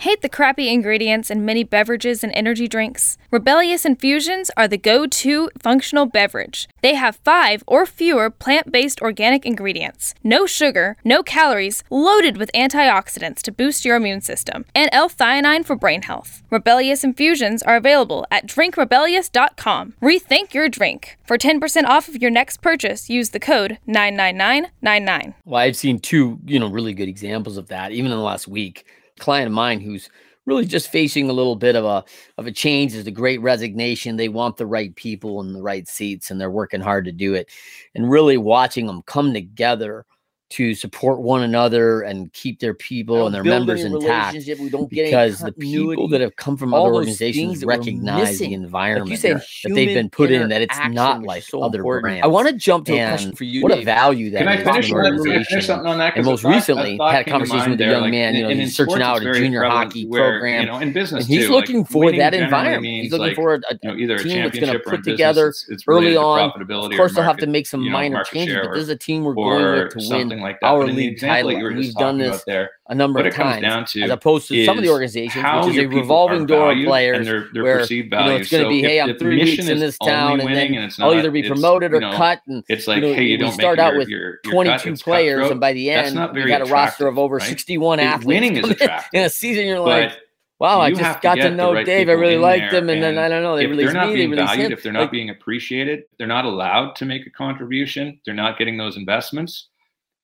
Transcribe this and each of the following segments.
Hate the crappy ingredients in many beverages and energy drinks? Rebellious Infusions are the go to functional beverage. They have five or fewer plant based organic ingredients, no sugar, no calories, loaded with antioxidants to boost your immune system, and L theanine for brain health. Rebellious Infusions are available at drinkrebellious.com. Rethink your drink. For 10% off of your next purchase, use the code 99999. Well, I've seen two, you know, really good examples of that, even in the last week client of mine who's really just facing a little bit of a of a change. is a great resignation. They want the right people in the right seats, and they're working hard to do it. And really watching them come together to support one another and keep their people and their members intact. We don't get because the people that have come from other organizations recognize the environment like said, that they've been put in, that it's not like so other important. brands. I want to jump to and a question for you. What Dave. a value that Can I finish, organization. finish something on that? And most thought, recently, had a conversation with a young man, you know, he's searching out a junior hockey program. You know, in business, and he's too, looking like, for that environment. He's looking for a, you know, either a team that's going to championship or in put together it's- it's early on. Of course, they'll have to make some minor changes, but this is a team we're going or with to something like that. our league example title. that you were And just we've done this there, a number of times, down to as opposed to some of the organizations, which is a revolving door of players, and their, their where perceived you know it's going to So be, hey, I'm three weeks in this town, and then and I'll either be promoted or you cut, and It's like, you hey, you don't start make out with your, your 22 cut, players, and by the end, you got a roster of over 61 athletes. winning is in attractive, in a season. You're like, wow, I just to got to know right Dave. I really liked him, and then I don't know, they released me, they being released valued, him. if they're not Like, being appreciated, they're not allowed to make a contribution. They're not getting those investments.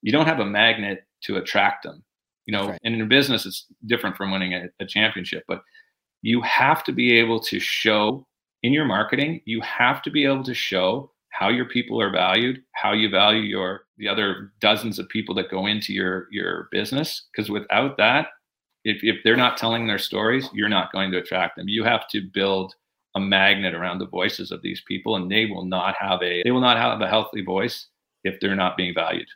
You don't have a magnet to attract them. You know, right. and in business, it's different from winning a, a championship, but you have to be able to show in your marketing. You have to be able to show how your people are valued, how you value your the other dozens of people that go into your your business. Because without that, if if they're not telling their stories, you're not going to attract them. You have to build a magnet around the voices of these people, and they will not have a they will not have a healthy voice if they're not being valued.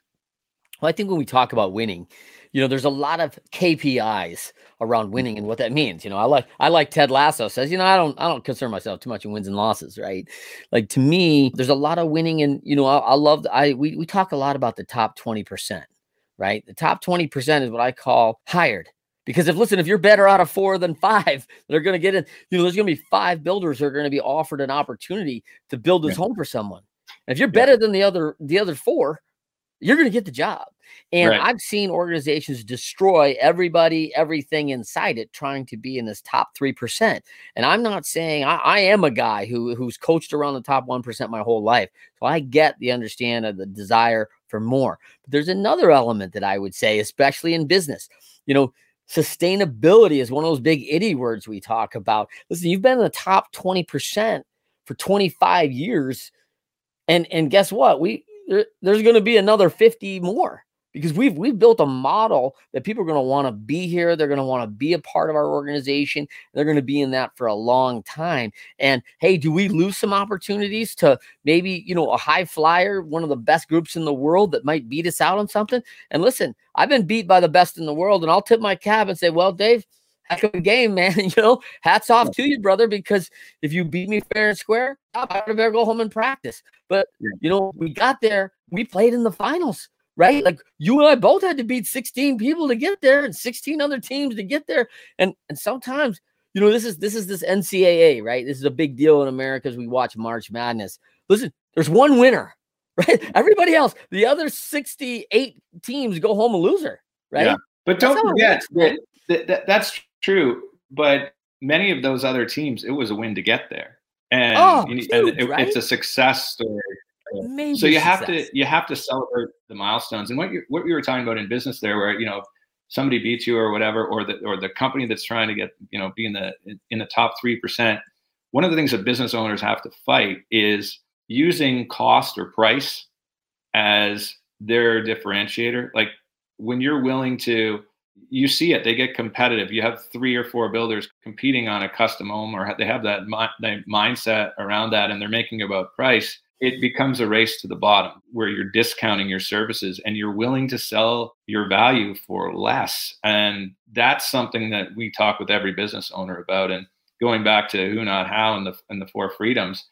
Well, I think when we talk about winning, you know, there's a lot of KPIs around mm. winning and what that means. You know, I like I like Ted Lasso says, you know, I don't I don't concern myself too much in wins and losses, right? Like to me, there's a lot of winning, and you know, I, I love I we we talk a lot about the top twenty percent, right? The top twenty percent is what I call hired. Because if listen, if you're better out of four than five, they're going to get in. You know, there's going to be five builders who are going to be offered an opportunity to build this Yeah. home for someone. And if you're better than the other the other four, you're going to get the job. And Right. I've seen organizations destroy everybody, everything inside it, trying to be in this top three percent. And I'm not saying I, I am a guy who who's coached around the top one percent my whole life, so I get the understand of the desire for more. But there's another element that I would say, especially in business, you know. Sustainability is one of those big itty words we talk about. Listen, you've been in the top 20% for 25 years. And and guess what? We there, there's going to be another 50 more because we've we've built a model that people are going to want to be here they're going to want to be a part of our organization they're going to be in that for a long time. And hey do we lose some opportunities to maybe you know a high flyer one of the best groups in the world that might beat us out on something? And listen i've been beat by the best in the world and i'll tip my cap and say well dave heck of a game man you know hats off to you brother because if you beat me fair and square i would better go home and practice but you know we got there we played in the finals right? Like you and I both had to beat 16 people to get there and 16 other teams to get there. And and sometimes, you know, this is this is this NCAA, right? This is a big deal in America as we watch March Madness. Listen, there's one winner, right? Everybody else, the other 68 teams go home a loser, right? Yeah. But don't forget that, that, that that's true. But many of those other teams, it was a win to get there, and, Oh, you- and it- right? it's a success story. Major so you have to you have to celebrate the milestones and what you what you were talking about in business there, where you know somebody beats you or whatever, or the or the company that's trying to get you know be in the in the top three percent. One of the things that business owners have to fight is using cost or price as their differentiator. Like when you're willing to you see it. They get competitive. You have three or four builders competing on a custom home, or they have that mi- mindset around that, and they're making about price. It becomes a race to the bottom where you're discounting your services and you're willing to sell your value for less. And that's something that we talk with every business owner about. And going back to who, not how, and the and the four freedoms,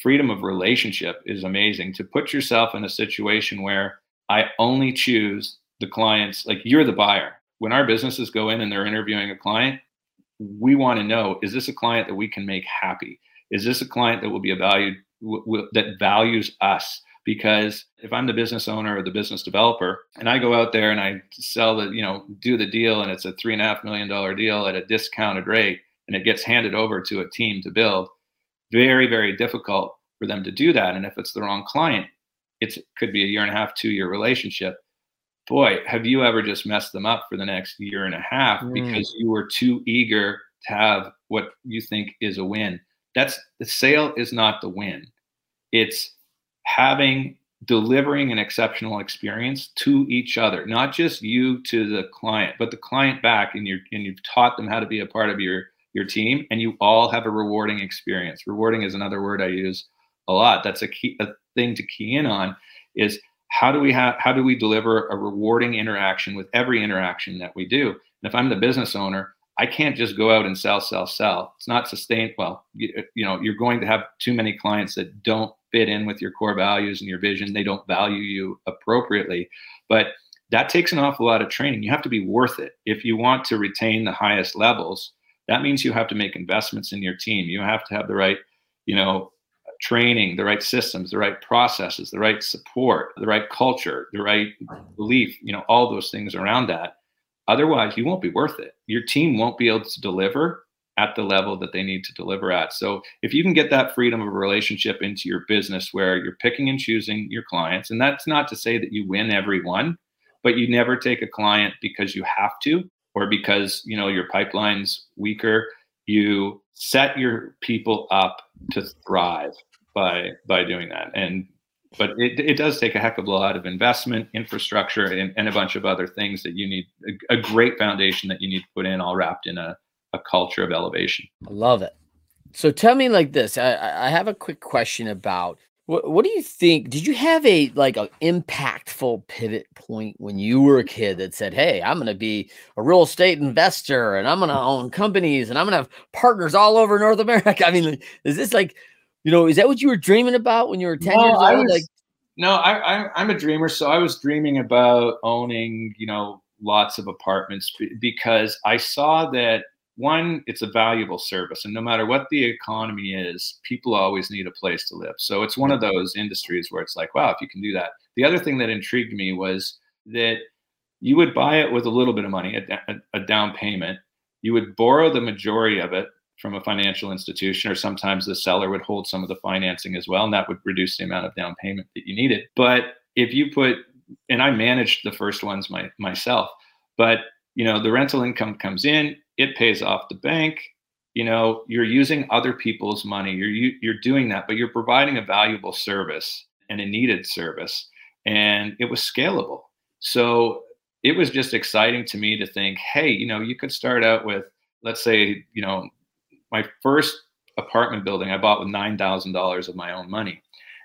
freedom of relationship is amazing. To put yourself in a situation where I only choose the clients, like you're the buyer when our businesses go in and they're interviewing a client, we want to know is this a client that we can make happy? Is this a client that will be a valued w- w- that values us? Because if I'm the business owner or the business developer, and I go out there and I sell the, you know, do the deal, and it's a three and a half million dollar deal at a discounted rate, and it gets handed over to a team to build, very very difficult for them to do that. And if it's the wrong client, it could be a year and a half, two year relationship boy, have you ever just messed them up for the next year and a half mm. because you were too eager to have what you think is a win? That's the sale is not the win. It's having delivering an exceptional experience to each other, not just you to the client, but the client back and you and you've taught them how to be a part of your your team and you all have a rewarding experience. Rewarding is another word I use a lot. That's a key a thing to key in on is how do we have how do we deliver a rewarding interaction with every interaction that we do? And if i'm the business owner i can't just go out and sell sell sell. It's not sustained well you, you know you're going to have too many clients that don't fit in with your core values and your vision. They don't value you appropriately. But that takes an awful lot of training. You have to be worth it. If you want to retain the highest levels that means you have to make investments in your team. You have to have the right you know training, the right systems, the right processes, the right support, the right culture, the right belief, you know, all those things around that. Otherwise, you won't be worth it. Your team won't be able to deliver at the level that they need to deliver at. So, if you can get that freedom of a relationship into your business where you're picking and choosing your clients, and that's not to say that you win every one, but you never take a client because you have to or because, you know, your pipeline's weaker. You set your people up to thrive by by doing that. And but it, it does take a heck of a lot of investment, infrastructure, and, and a bunch of other things that you need a, a, great foundation that you need to put in, all wrapped in a, a culture of elevation. I love it. So tell me like this. I, I have a quick question about what, what do you think? Did you have a like an impactful pivot point when you were a kid that said, "Hey, I'm going to be a real estate investor and I'm going to own companies and I'm going to have partners all over North America"? I mean, is this like you know, is that what you were dreaming about when you were 10 no, years old? Was, like no, I, I am a dreamer. So I was dreaming about owning, you know, lots of apartments because I saw that one, it's a valuable service. And no matter what the economy is, people always need a place to live. So it's one of those industries where it's like, wow, if you can do that. The other thing that intrigued me was that you would buy it with a little bit of money, a, a down payment. You would borrow the majority of it from a financial institution, or sometimes the seller would hold some of the financing as well, and that would reduce the amount of down payment that you needed. But if you put, and I managed the first ones my, myself, but you know the rental income comes in, it pays off the bank. You know you're using other people's money. You're you, you're doing that, but you're providing a valuable service and a needed service, and it was scalable. So it was just exciting to me to think, hey, you know, you could start out with, let's say, you know, my first apartment building I bought with nine thousand dollars of my own money,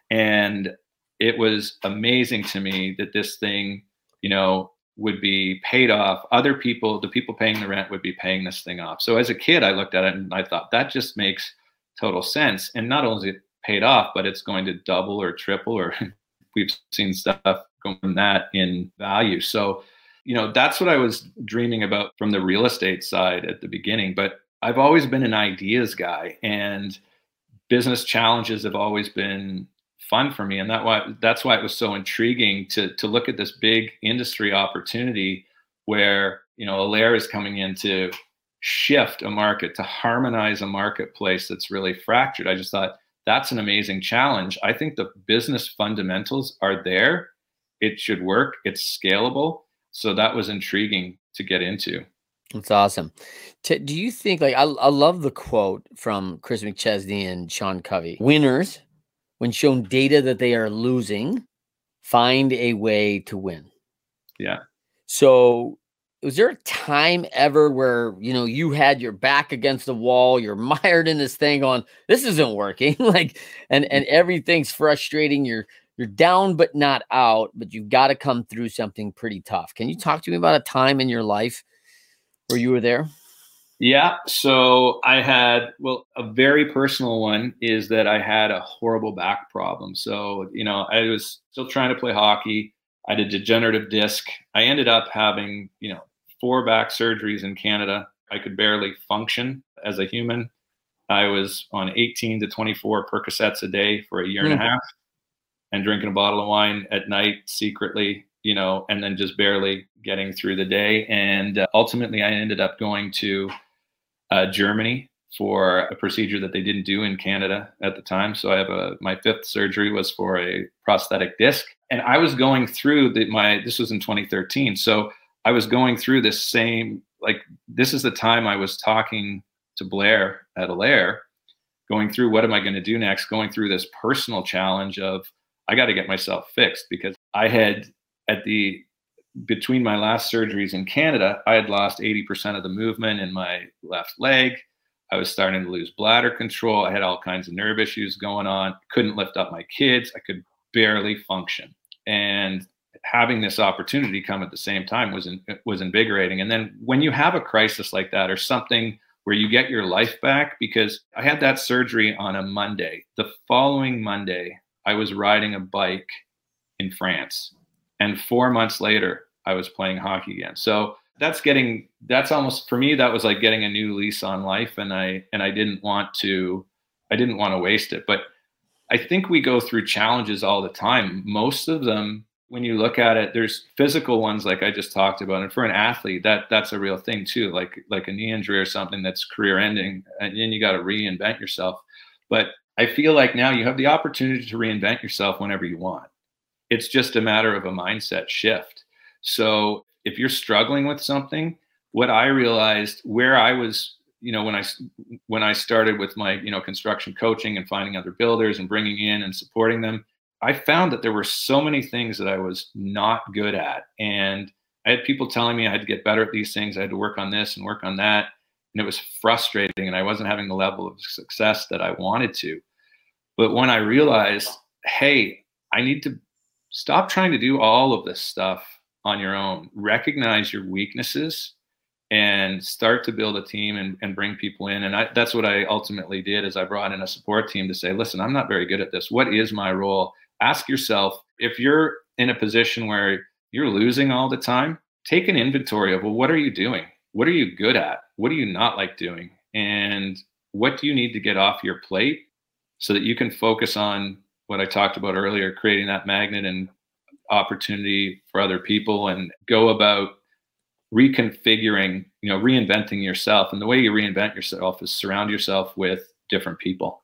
and it was amazing to me that this thing, you know, would be paid off. Other people, the people paying the rent, would be paying this thing off. So as a kid, I looked at it and I thought that just makes total sense. And not only is it paid off, but it's going to double or triple, or we've seen stuff going that in value. So, you know, that's what I was dreaming about from the real estate side at the beginning. But I've always been an ideas guy, and business challenges have always been fun for me, and that why that's why it was so intriguing to to look at this big industry opportunity where you know Alair is coming in to shift a market to harmonize a marketplace that's really fractured. I just thought that's an amazing challenge. I think the business fundamentals are there. It should work. It's scalable. So that was intriguing to get into. That's awesome. T- do you think like I, I love the quote from Chris McChesney and Sean Covey? Winners, when shown data that they are losing, find a way to win. Yeah. So was there a time ever where you know you had your back against the wall you're mired in this thing on this isn't working like and and mm-hmm. everything's frustrating you're you're down but not out but you've got to come through something pretty tough can you talk to me about a time in your life where you were there yeah so i had well a very personal one is that i had a horrible back problem so you know i was still trying to play hockey I had a degenerative disc. I ended up having, you know, four back surgeries in Canada. I could barely function as a human. I was on 18 to 24 Percocets a day for a year mm. and a hmm. half and drinking a bottle of wine at night secretly, you know, and then just barely getting through the day. And uh, ultimately, I ended up going to uh, Germany for a procedure that they didn't do in Canada at the time. So I have a my fifth surgery was for a prosthetic disc, and I was going through the, my this was in 2013. So I was going through this same like this is the time I was talking to Blair at Alair, going through what am I going to do next, going through this personal challenge of I got to get myself fixed because I had at the between my last surgeries in Canada, I had lost 80% of the movement in my left leg. I was starting to lose bladder control. I had all kinds of nerve issues going on. Couldn't lift up my kids. I could barely function. And having this opportunity come at the same time was in, was invigorating. And then when you have a crisis like that or something where you get your life back, because I had that surgery on a Monday. The following Monday, I was riding a bike in France, and four months later, I was playing hockey again. So that's getting that's almost for me that was like getting a new lease on life, and I and I didn't want to I didn't want to waste it, but. I think we go through challenges all the time. Most of them when you look at it, there's physical ones like I just talked about, and for an athlete, that that's a real thing too. Like like a knee injury or something that's career ending, and then you got to reinvent yourself. But I feel like now you have the opportunity to reinvent yourself whenever you want. It's just a matter of a mindset shift. So if you're struggling with something, what I realized where I was, you know, when I when I started with my you know construction coaching and finding other builders and bringing in and supporting them I found that there were so many things that I was not good at. And I had people telling me I had to get better at these things. I had to work on this and work on that. And it was frustrating. And I wasn't having the level of success that I wanted to. But when I realized, hey, I need to stop trying to do all of this stuff on your own, recognize your weaknesses and start to build a team and, and bring people in. And I, that's what I ultimately did is I brought in a support team to say, listen, I'm not very good at this. What is my role? ask yourself if you're in a position where you're losing all the time, take an inventory of, well, what are you doing? What are you good at? What do you not like doing? And what do you need to get off your plate so that you can focus on what I talked about earlier, creating that magnet and opportunity for other people and go about reconfiguring, you know, reinventing yourself. And the way you reinvent yourself is surround yourself with different people,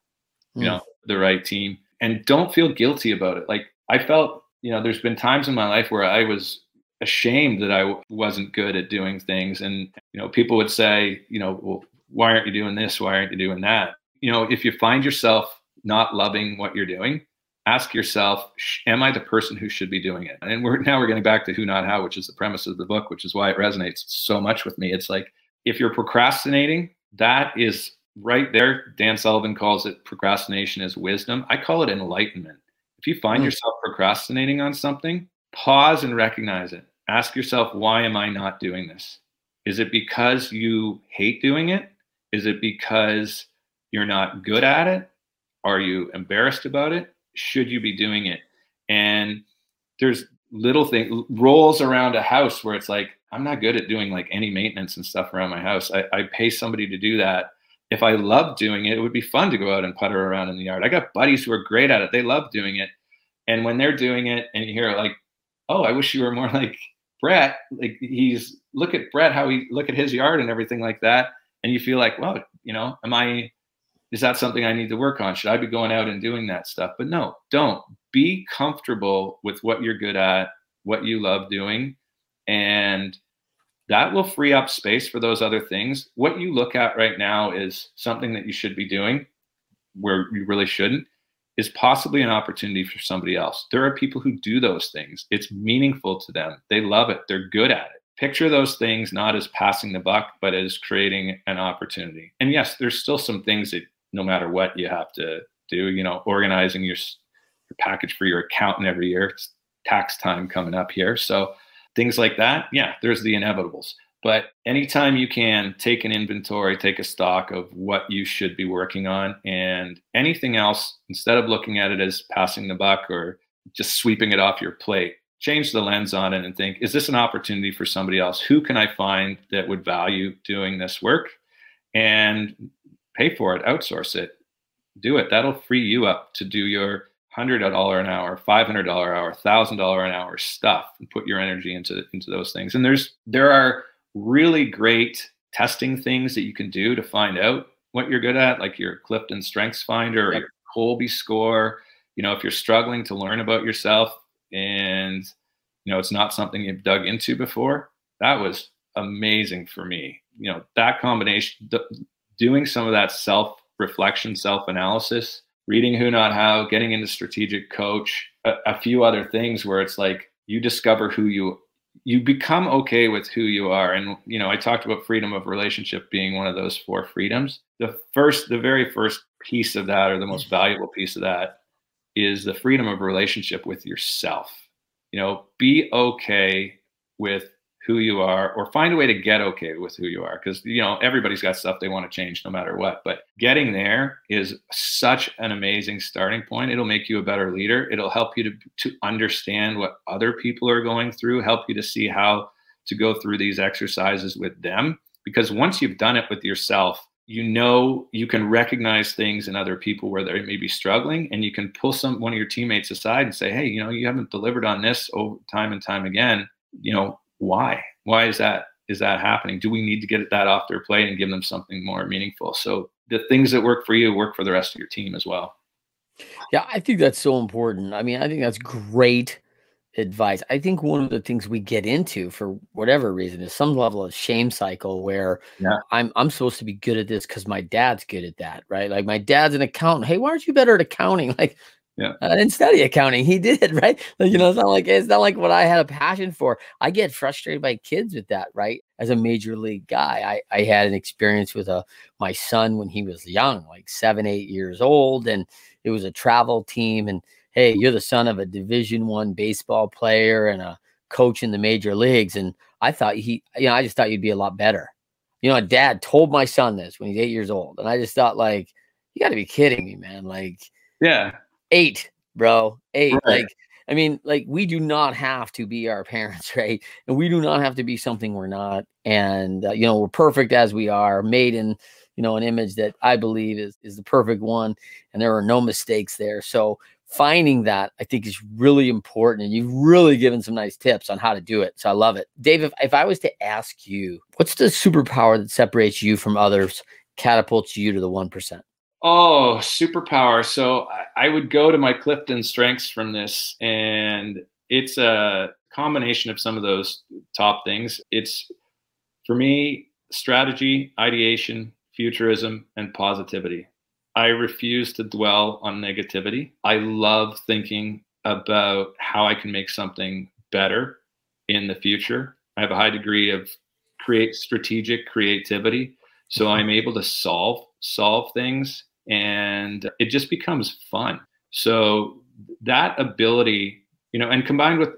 mm. you hmm. know, the right team and don't feel guilty about it. Like I felt, you know, there's been times in my life where I was ashamed that I wasn't good at doing things. And, you know, people would say, you know, well, why aren't you doing this? Why aren't you doing that? You know, if you find yourself not loving what you're doing, ask yourself, am I the person who should be doing it? And we're now we're getting back to who, not how, which is the premise of the book, which is why it resonates so much with me. It's like if you're procrastinating, that is right there, Dan Sullivan calls it procrastination as wisdom. I call it enlightenment. If you find mm. yourself procrastinating on something, pause and recognize it. Ask yourself, why am I not doing this? Is it because you hate doing it? Is it because you're not good at it? Are you embarrassed about it? Should you be doing it? And there's little thing rolls around a house where it's like, I'm not good at doing like any maintenance and stuff around my house. I, I pay somebody to do that if I loved doing it, it would be fun to go out and putter around in the yard. I got buddies who are great at it. They love doing it. And when they're doing it and you hear like, oh, I wish you were more like Brett. Like he's look at Brett, how he look at his yard and everything like that. And you feel like, well, you know, am I is that something I need to work on? Should I be going out and doing that stuff? But no, don't. Be comfortable with what you're good at, what you love doing, and that will free up space for those other things. What you look at right now is something that you should be doing where you really shouldn't is possibly an opportunity for somebody else. There are people who do those things. It's meaningful to them. They love it. They're good at it. picture those things not as passing the buck, but as creating an opportunity. And yes, there's still some things that no matter what you have to do, you know, organizing your, your package for your accountant every year. It's tax time coming up here. So things like that, yeah, there's the inevitables. But anytime you can take an inventory, take a stock of what you should be working on and anything else, instead of looking at it as passing the buck or just sweeping it off your plate, change the lens on it and think, is this an opportunity for somebody else? Who can I find that would value doing this work? And pay for it, outsource it, do it. That'll free you up to do your hundred dollar an hour, five hundred dollar an hour, thousand dollar an hour stuff, and put your energy into into those things. And there's there are really great testing things that you can do to find out what you're good at, like your Clifton Strengths Finder or yep. your Kolbe score. You know, if you're struggling to learn about yourself and you know it's not something you've dug into before, that was amazing for me. You know, that combination, doing some of that self reflection, self analysis, reading Who Not How, getting into strategic coach, a, a few other things where it's like you discover who you you become okay with who you are. And you know i talked about freedom of relationship being one of those four freedoms. The first the very first piece of that or the most valuable piece of that is the freedom of relationship with yourself. You know be okay with who you are or find a way to get okay with who you are because you know everybody's got stuff they want to change no matter what but getting there is such an amazing starting point. It'll make you a better leader. It'll help you to, to understand what other people are going through help you to see how to go through these exercises with them because once you've done it with yourself you know you can recognize things in other people where they may be struggling and you can pull some one of your teammates aside and say hey you know you haven't delivered on this over time and time again. You know why? Why is that? Is that happening? Do we need to get that off their plate and give them something more meaningful? So the things that work for you work for the rest of your team as well. Yeah, I think that's so important. I mean, I think that's great advice. I think one of the things we get into for whatever reason is some level of shame cycle where yeah. I'm I'm supposed to be good at this because my dad's good at that, right? Like my dad's an accountant. Hey, why aren't you better at accounting? Like yeah. I didn't study accounting. He did, right? Like, You know, it's not like it's not like what I had a passion for. I get frustrated by kids with that, right? As a major league guy, I, I had an experience with a uh, my son when he was young, like seven, eight years old, and it was a travel team. And hey, you're the son of a division one baseball player and a coach in the major leagues. And I thought he, you know, I just thought you'd be a lot better. You know, dad told my son this when he's eight years old. And I just thought, like, you gotta be kidding me, man. Like, yeah eight, bro. Eight. Right. Like, I mean, like we do not have to be our parents, right? And we do not have to be something we're not. And uh, you know, we're perfect as we are, made in you know an image that I believe is is the perfect one, and there are no mistakes there. So finding that I think is really important, and you've really given some nice tips on how to do it. So I love it, Dave. If if I was to ask you, what's the superpower that separates you from others, catapults you to the one percent? Oh, superpower. So I, would go to my Clifton strengths from this, and it's a combination of some of those top things. It's for me strategy, ideation, futurism, and positivity. I refuse to dwell on negativity. I love thinking about how I can make something better in the future. I have a high degree of create strategic creativity. So I'm able to solve solve things and it just becomes fun. So that ability, you know, and combined with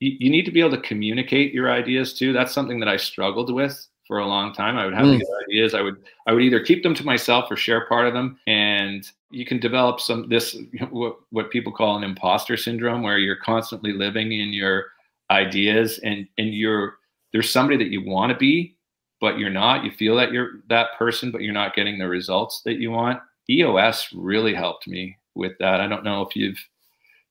you, you, need to be able to communicate your ideas too. That's something that I struggled with for a long time. I would have mm. these ideas. I would I would either keep them to myself or share part of them. And you can develop some this what what people call an imposter syndrome, where you're constantly living in your ideas and and you're there's somebody that you want to be, but you're not. You feel that you're that person, but you're not getting the results that you want. EOS really helped me with that. I don't know if you've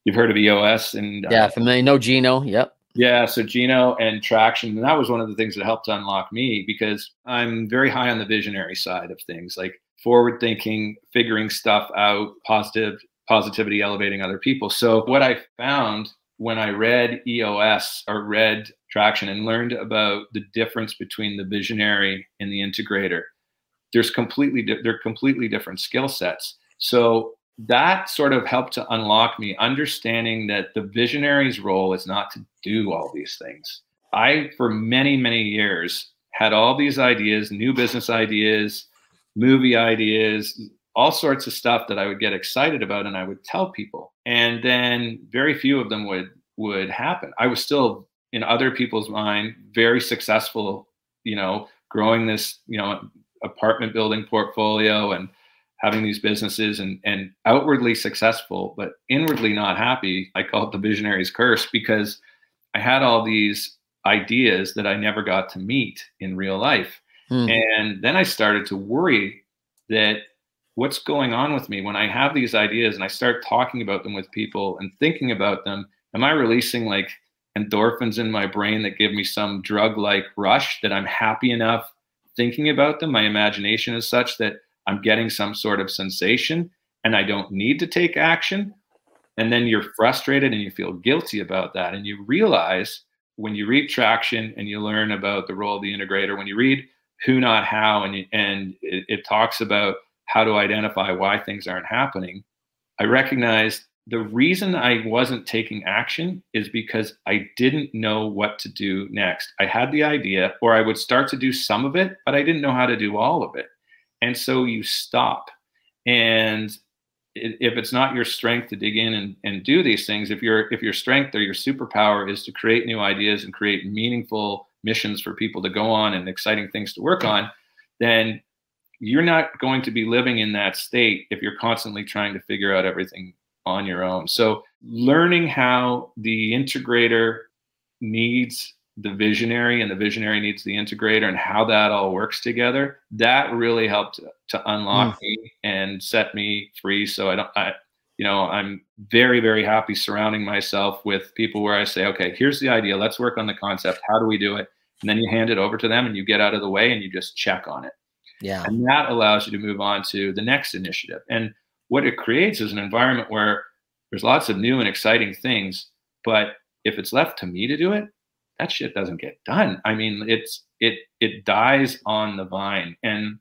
you've heard of EOS and uh, yeah, uh, familiar. No Gino. Yep. Yeah, so Gino and traction, and that was one of the things that helped unlock me because I'm very high on the visionary side of things, like forward thinking, figuring stuff out, positive positivity, elevating other people. So what I found when I read EOS or read traction and learned about the difference between the visionary and the integrator there's completely di- they're completely different skill sets. So that sort of helped to unlock me understanding that the visionary's role is not to do all these things. I, for many, many years, had all these ideas, new business ideas, movie ideas, all sorts of stuff that I would get excited about and I would tell people. And then very few of them would would happen. I was still in other people's mind very successful, you know, growing this, you know, apartment building portfolio and having these businesses and and outwardly successful but inwardly not happy. I call it the visionary's curse because I had all these ideas that I never got to meet in real life. Mm. And then I started to worry that what's going on with me when I have these ideas and I start talking about them with people and thinking about them, am I releasing like endorphins in my brain that give me some drug like rush that I'm happy enough thinking about them? My imagination is such that I'm getting some sort of sensation and I don't need to take action. And then you're frustrated and you feel guilty about that. And you realize when you read traction and you learn about the role of the integrator, when you read who not how and, and it, it talks about how to identify why things aren't happening, I recognized the reason I wasn't taking action is because I didn't know what to do next. I had the idea, or I would start to do some of it, but I didn't know how to do all of it. And so you stop. And if it's not your strength to dig in and, and do these things, if your if your strength or your superpower is to create new ideas and create meaningful missions for people to go on and exciting things to work on, then you're not going to be living in that state if you're constantly trying to figure out everything on your own. So learning how the integrator needs the visionary and the visionary needs the integrator and how that all works together that really helped to unlock mm. me and set me free. So i don't i you know i'm very very happy surrounding myself with people where i say okay here's the idea. Let's work on the concept. How do we do it? And then you hand it over to them and you get out of the way and you just check on it. Yeah. And that allows you to move on to the next initiative. And what it creates is an environment where there's lots of new and exciting things but if it's left to me to do it that shit doesn't get done. I mean, it's it it dies on the vine, and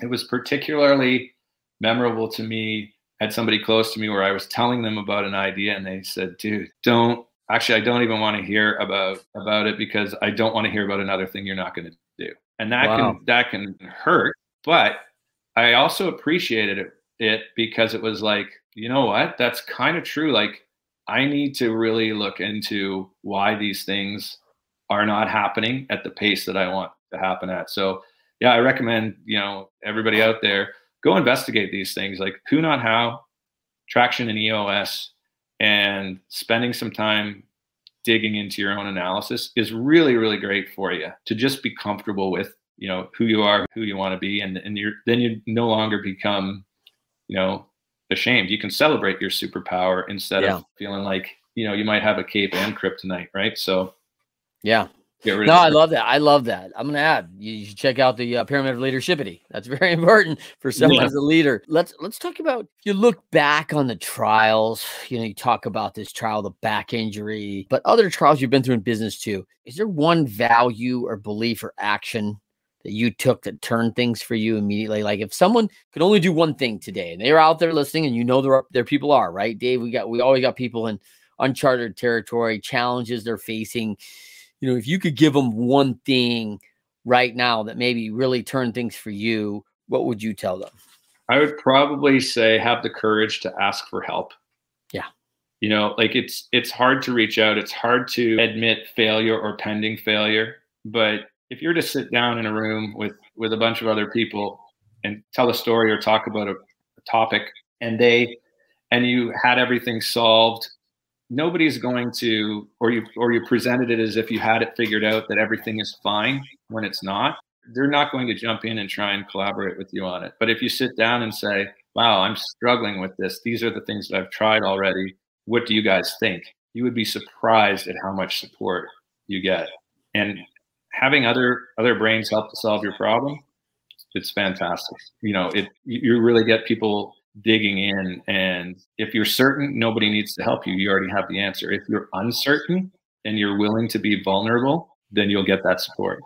it was particularly memorable to me. Had somebody close to me where I was telling them about an idea, and they said, "Dude, don't." Actually, I don't even want to hear about about it because I don't want to hear about another thing you're not going to do, and that wow. can that can hurt. But I also appreciated it, it because it was like, you know what? That's kind of true. Like I need to really look into why these things are not happening at the pace that I want to happen at. So yeah, I recommend, you know, everybody out there go investigate these things like who not how, traction and EOS, and spending some time digging into your own analysis is really, really great for you to just be comfortable with, you know, who you are, who you want to be, and and you're then you no longer become, you know, ashamed. You can celebrate your superpower instead yeah. of feeling like, you know, you might have a cape and kryptonite, right? So yeah. no, I love that. I love that. I'm going to add. You should check out the uh, pyramid of leadershipity. That's very important for someone yeah. as a leader. Let's let's talk about. You look back on the trials. You know, you talk about this trial, the back injury, but other trials you've been through in business too. Is there one value or belief or action that you took that turned things for you immediately? Like if someone could only do one thing today, and they're out there listening, and you know there are, there people are right, Dave. We got we always got people in uncharted territory, challenges they're facing you know, if you could give them one thing right now that maybe really turn things for you, what would you tell them? I would probably say have the courage to ask for help. Yeah. You know, like it's it's hard to reach out. It's hard to admit failure or pending failure, but if you're to sit down in a room with with a bunch of other people and tell a story or talk about a, a topic and they and you had everything solved nobody's going to or you or you presented it as if you had it figured out that everything is fine when it's not they're not going to jump in and try and collaborate with you on it. But if you sit down and say wow i'm struggling with this. These are the things that i've tried already. What do you guys think? You would be surprised at how much support you get. And having other other brains help to solve your problem it's fantastic you know it you really get people digging in. And if you're certain nobody needs to help you, you already have the answer. If you're uncertain and you're willing to be vulnerable, then you'll get that support.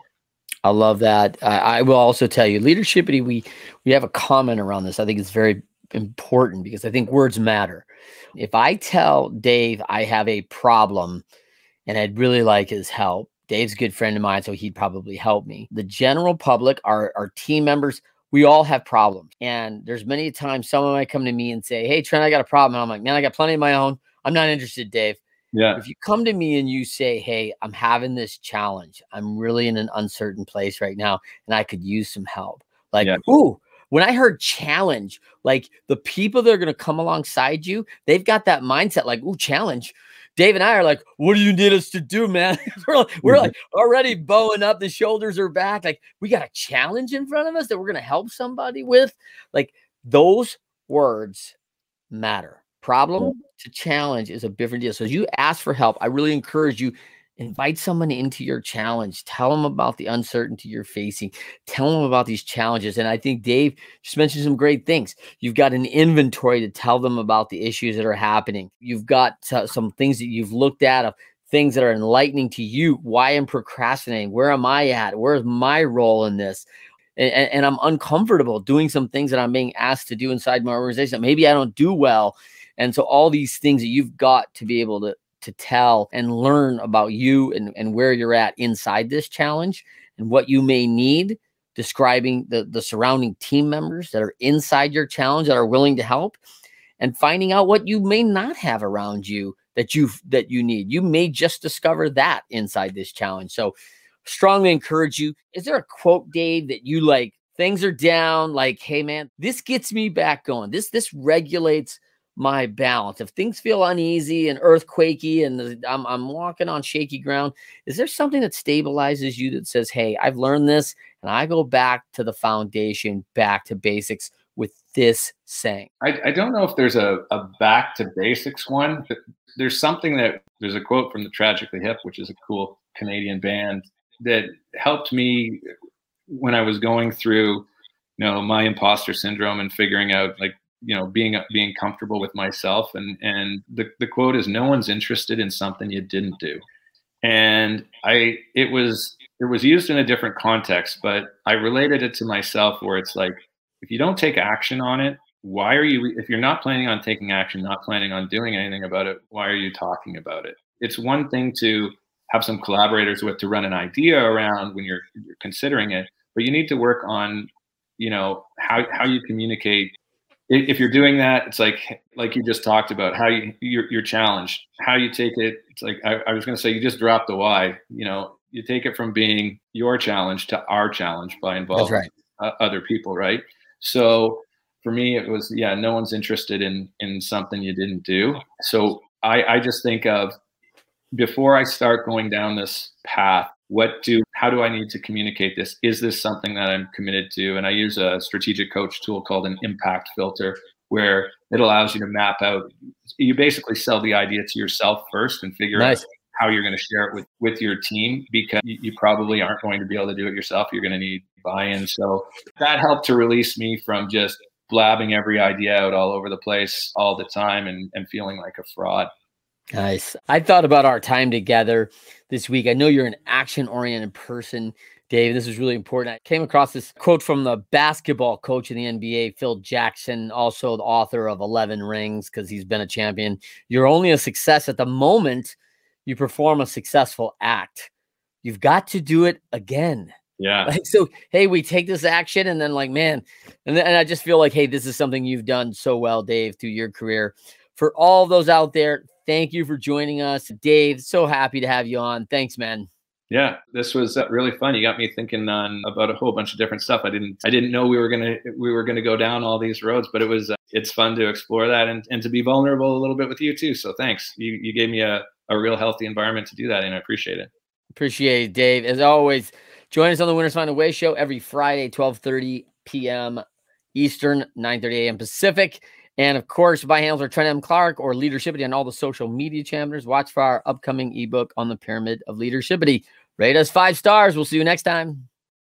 I love that. I, I will also tell you, leadership. We we have a comment around this. I think it's very important because I think words matter. If I tell Dave I have a problem and I'd really like his help, Dave's a good friend of mine, so he'd probably help me. The general public, our, our team members, we all have problems. And there's many times someone might come to me and say, Hey, Trent, I got a problem. And I'm like, Man, I got plenty of my own. I'm not interested, Dave. Yeah. If you come to me and you say, Hey, I'm having this challenge, I'm really in an uncertain place right now, and I could use some help. Like, yeah. ooh, when I heard challenge, like the people that are going to come alongside you, they've got that mindset like, ooh, challenge. Dave and I are like, what do you need us to do, man? we're, like, we're mm-hmm. like already bowing up, the shoulders are back. Like, we got a challenge in front of us that we're going to help somebody with. Like, those words matter. Problem mm-hmm. to challenge is a different deal. So, as you ask for help, I really encourage you invite someone into your challenge tell them about the uncertainty you're facing tell them about these challenges and i think dave just mentioned some great things. You've got an inventory to tell them about the issues that are happening. You've got uh, some things that you've looked at of things that are enlightening to you. Why i'm procrastinating? Where am i at? Where's my role in this? And, and, i'm uncomfortable doing some things that i'm being asked to do inside my organization maybe i don't do well. And so all these things that you've got to be able to to tell and learn about you and, and where you're at inside this challenge and what you may need describing the, the surrounding team members that are inside your challenge that are willing to help and finding out what you may not have around you that you that you need. You may just discover that inside this challenge. So strongly encourage you. Is there a quote dave that you like things are down like hey man this gets me back going. This this regulates my balance. If things feel uneasy and earthquakey and I'm, I'm walking on shaky ground, is there something that stabilizes you that says, hey, I've learned this and I go back to the foundation, back to basics with this saying? I, I don't know if there's a, a back to basics one. There's something that there's a quote from the Tragically Hip, which is a cool Canadian band that helped me when I was going through you know my imposter syndrome and figuring out like you know being being comfortable with myself and and the, the quote is no one's interested in something you didn't do. And i it was it was used in a different context but i related it to myself where it's like if you don't take action on it why are you if you're not planning on taking action not planning on doing anything about it why are you talking about it? It's one thing to have some collaborators with to run an idea around when you're, you're considering it but you need to work on you know how, how you communicate if you're doing that, it's like like you just talked about how you you're, you're challenged, how you take it. It's like I, I was going to say you just drop the why. You know, you take it from being your challenge to our challenge by involving right. uh, other people, right? So for me, it was yeah, no one's interested in in something you didn't do. So I I just think of before I start going down this path, what do how do i need to communicate this? Is this something that i'm committed to? And i use a strategic coach tool called an impact filter where it allows you to map out you basically sell the idea to yourself first and figure nice. out how you're going to share it with with your team because you, you probably aren't going to be able to do it yourself. You're going to need buy-in. So that helped to release me from just blabbing every idea out all over the place all the time and, and feeling like a fraud Nice. I thought about our time together this week. I know you're an action oriented person, Dave. This is really important. I came across this quote from the basketball coach in the NBA, Phil Jackson, also the author of 11 Rings, because he's been a champion. You're only a success at the moment you perform a successful act. You've got to do it again. Yeah. Like, so, hey, we take this action and then, like, man, and, then, and I just feel like, hey, this is something you've done so well, Dave, through your career. For all those out there, Thank you for joining us, Dave. So happy to have you on. Thanks, man. Yeah, this was uh, really fun. You got me thinking on about a whole bunch of different stuff. I didn't I didn't know we were gonna we were gonna go down all these roads, but it was uh, it's fun to explore that and, and to be vulnerable a little bit with you too. So thanks. You you gave me a, a real healthy environment to do that, and I appreciate it. Appreciate it, Dave. As always, join us on the Winners Find a Way show every Friday, 12:30 p.m. Eastern, 9:30 a.m. Pacific. And of course, by handles are Trent M. Clark or Leadershipity on all the social media channels. Watch for our upcoming ebook on the pyramid of leadershipity. Rate us five stars. We'll see you next time.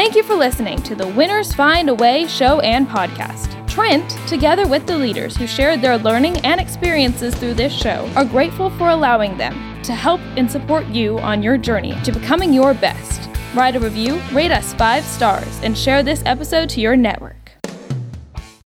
Thank you for listening to the Winners Find a Way show and podcast. Trent, together with the leaders who shared their learning and experiences through this show, are grateful for allowing them to help and support you on your journey to becoming your best. Write a review, rate us five stars, and share this episode to your network.